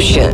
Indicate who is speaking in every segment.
Speaker 1: emotion.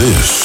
Speaker 1: This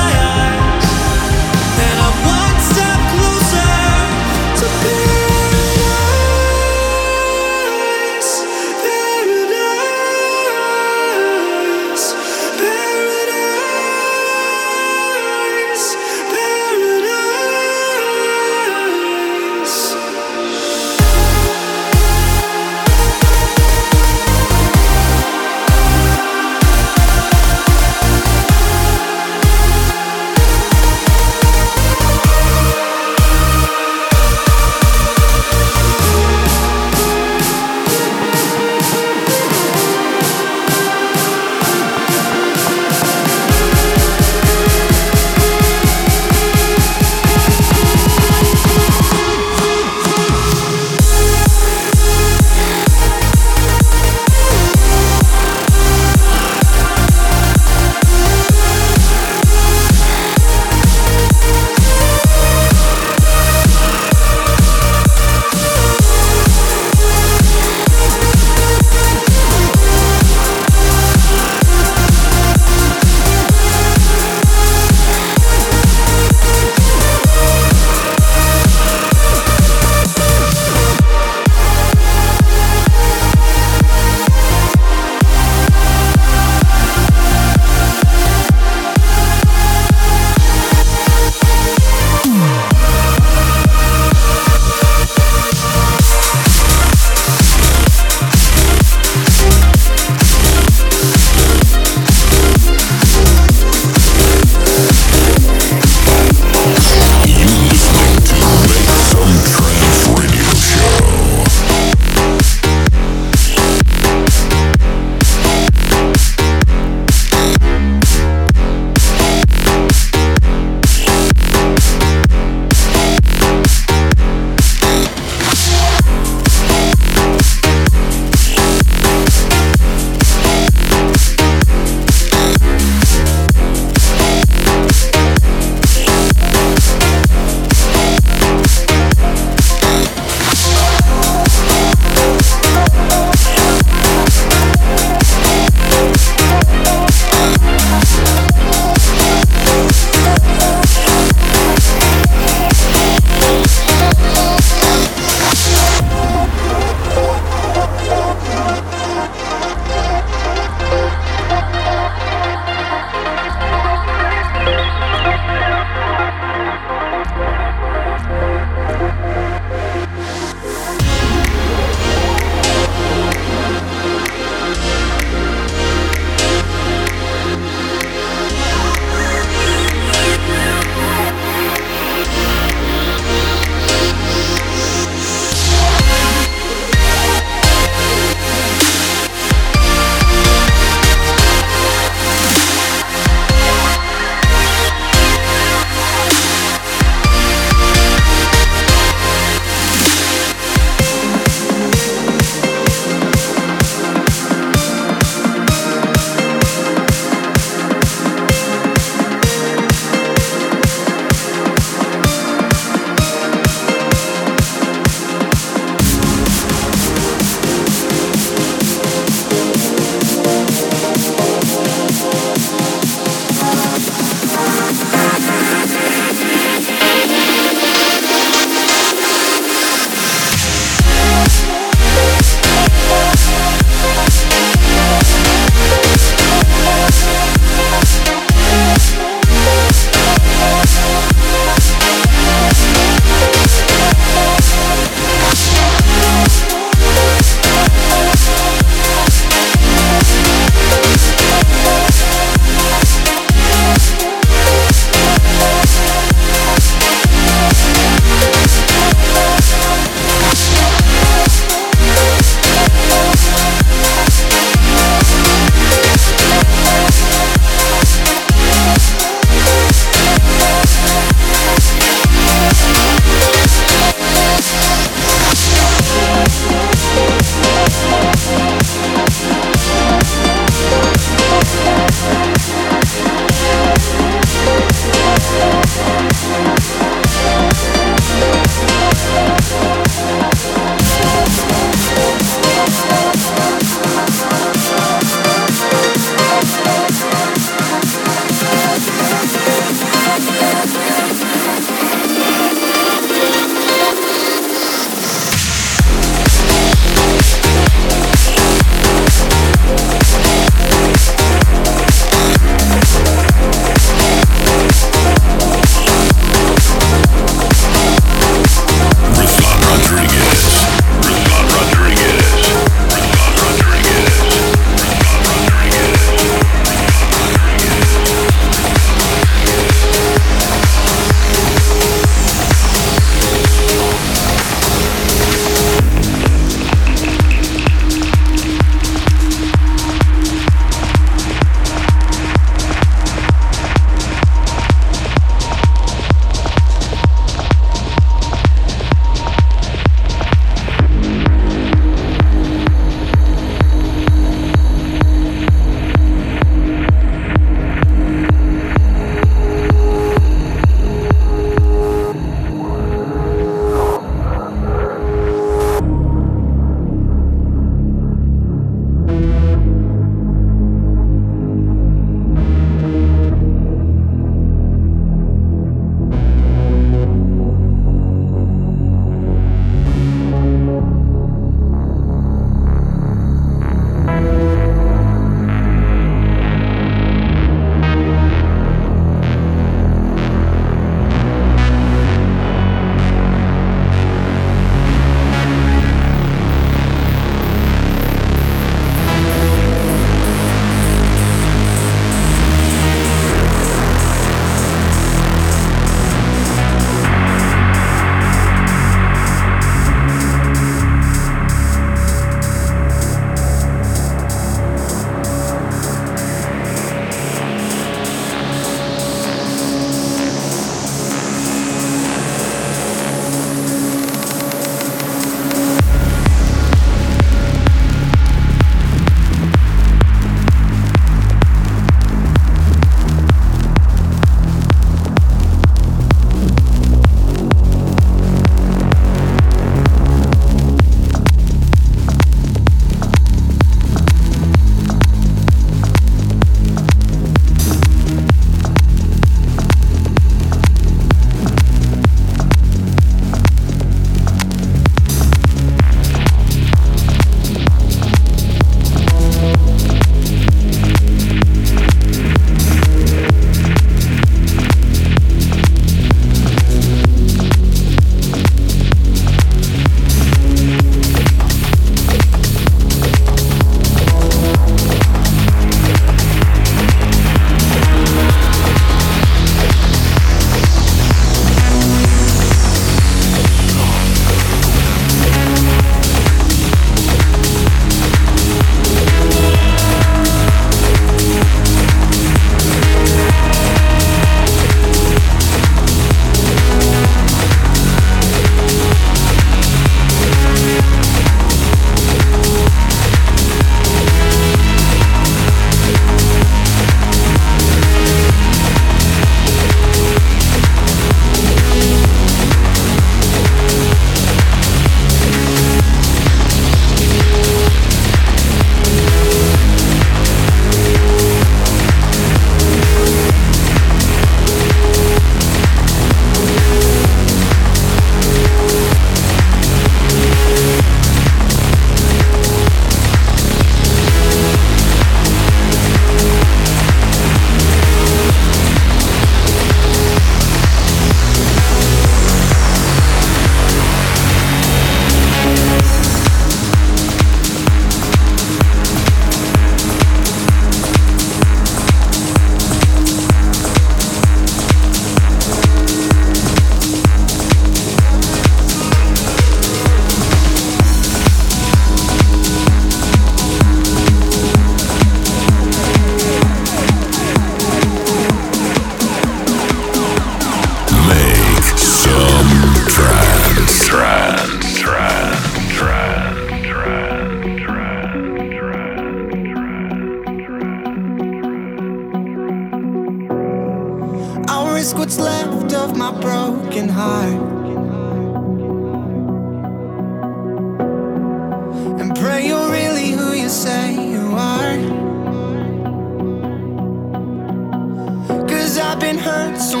Speaker 2: so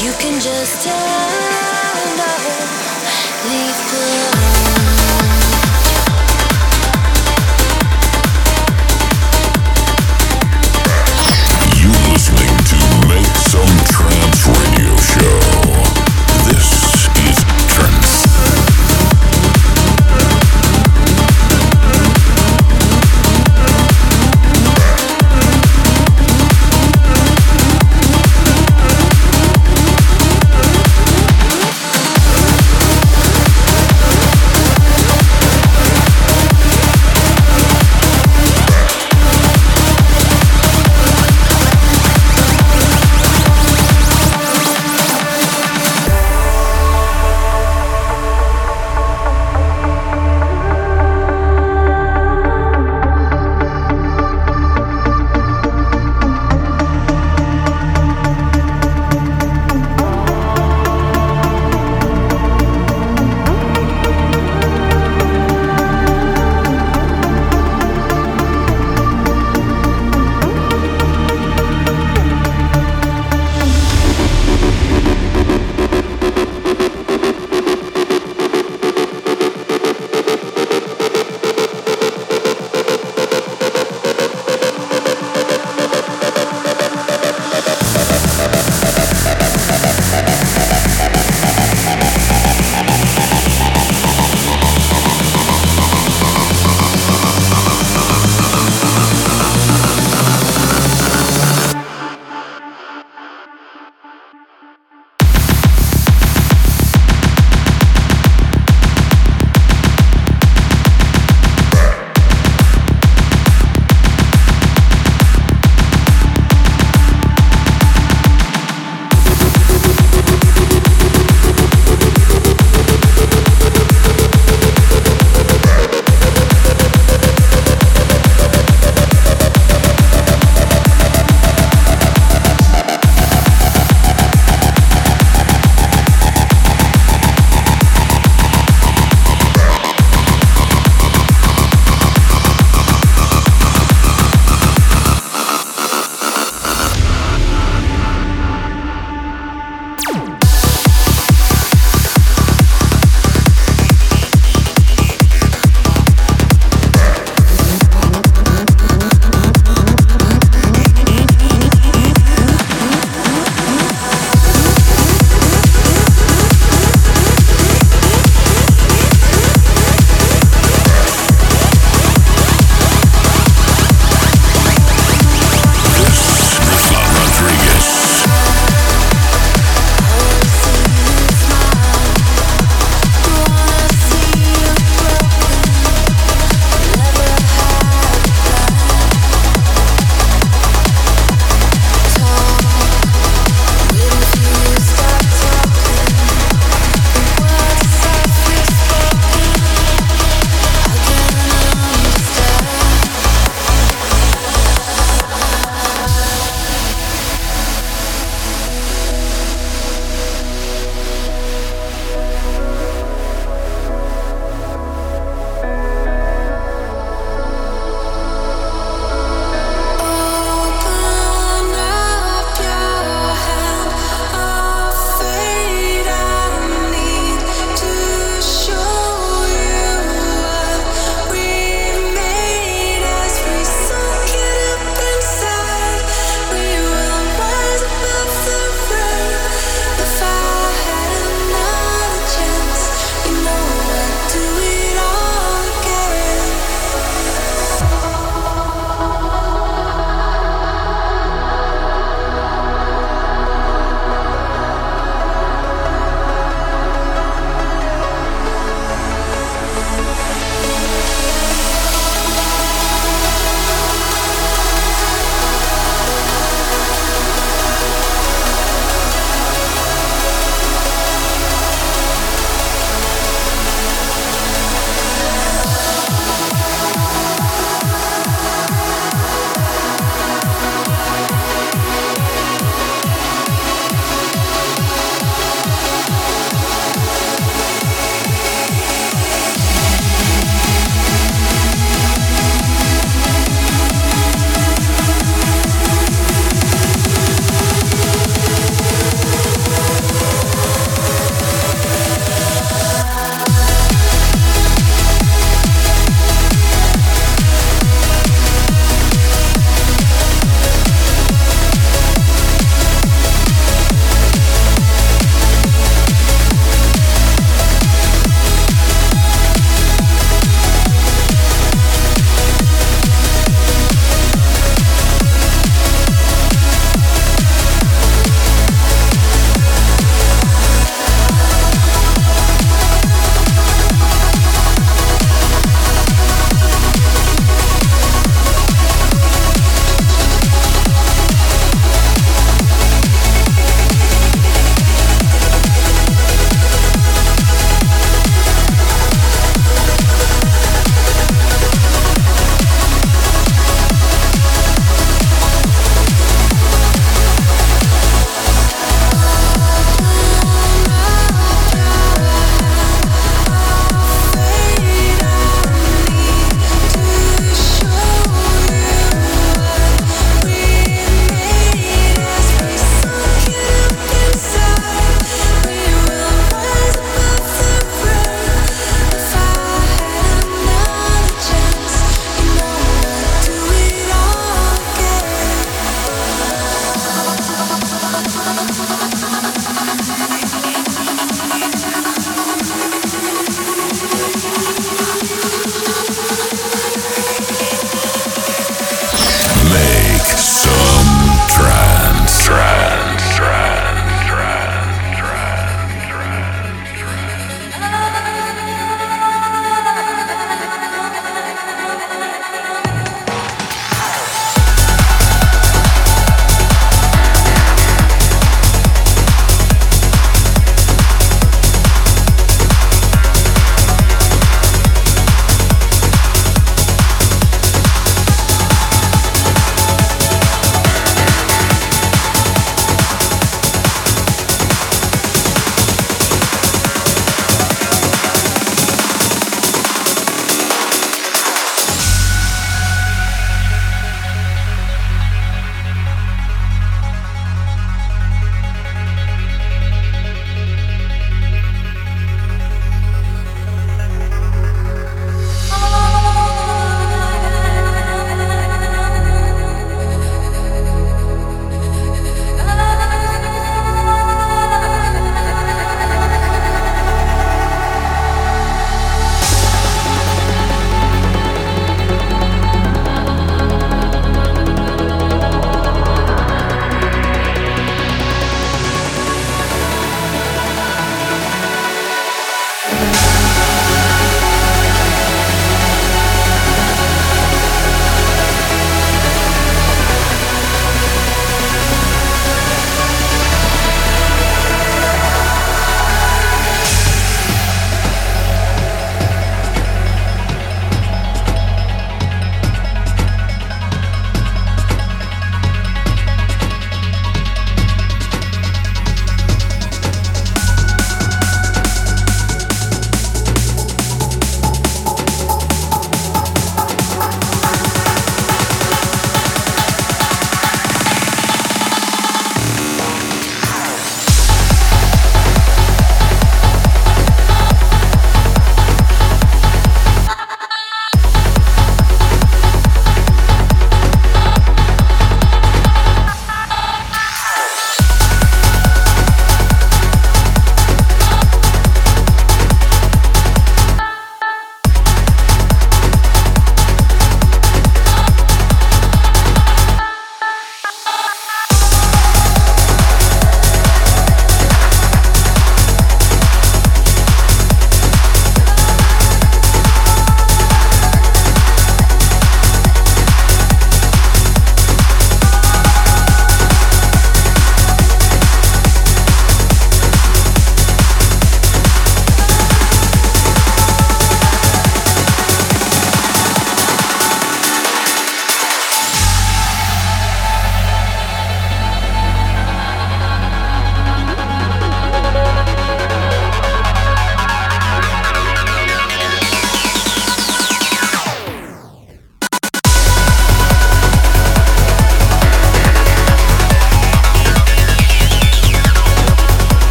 Speaker 3: You can just tell up, leave.